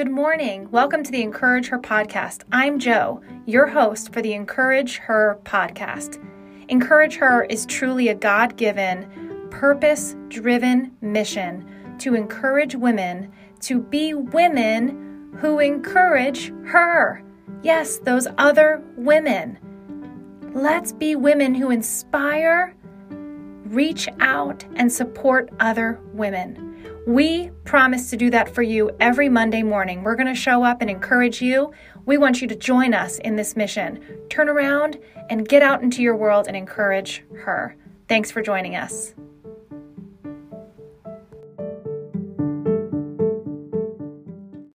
Good morning. Welcome to the Encourage Her podcast. I'm Joe, your host for the Encourage Her podcast. Encourage Her is truly a God given, purpose driven mission to encourage women to be women who encourage her. Yes, those other women. Let's be women who inspire, reach out, and support other women. We promise to do that for you every Monday morning. We're going to show up and encourage you. We want you to join us in this mission. Turn around and get out into your world and encourage her. Thanks for joining us.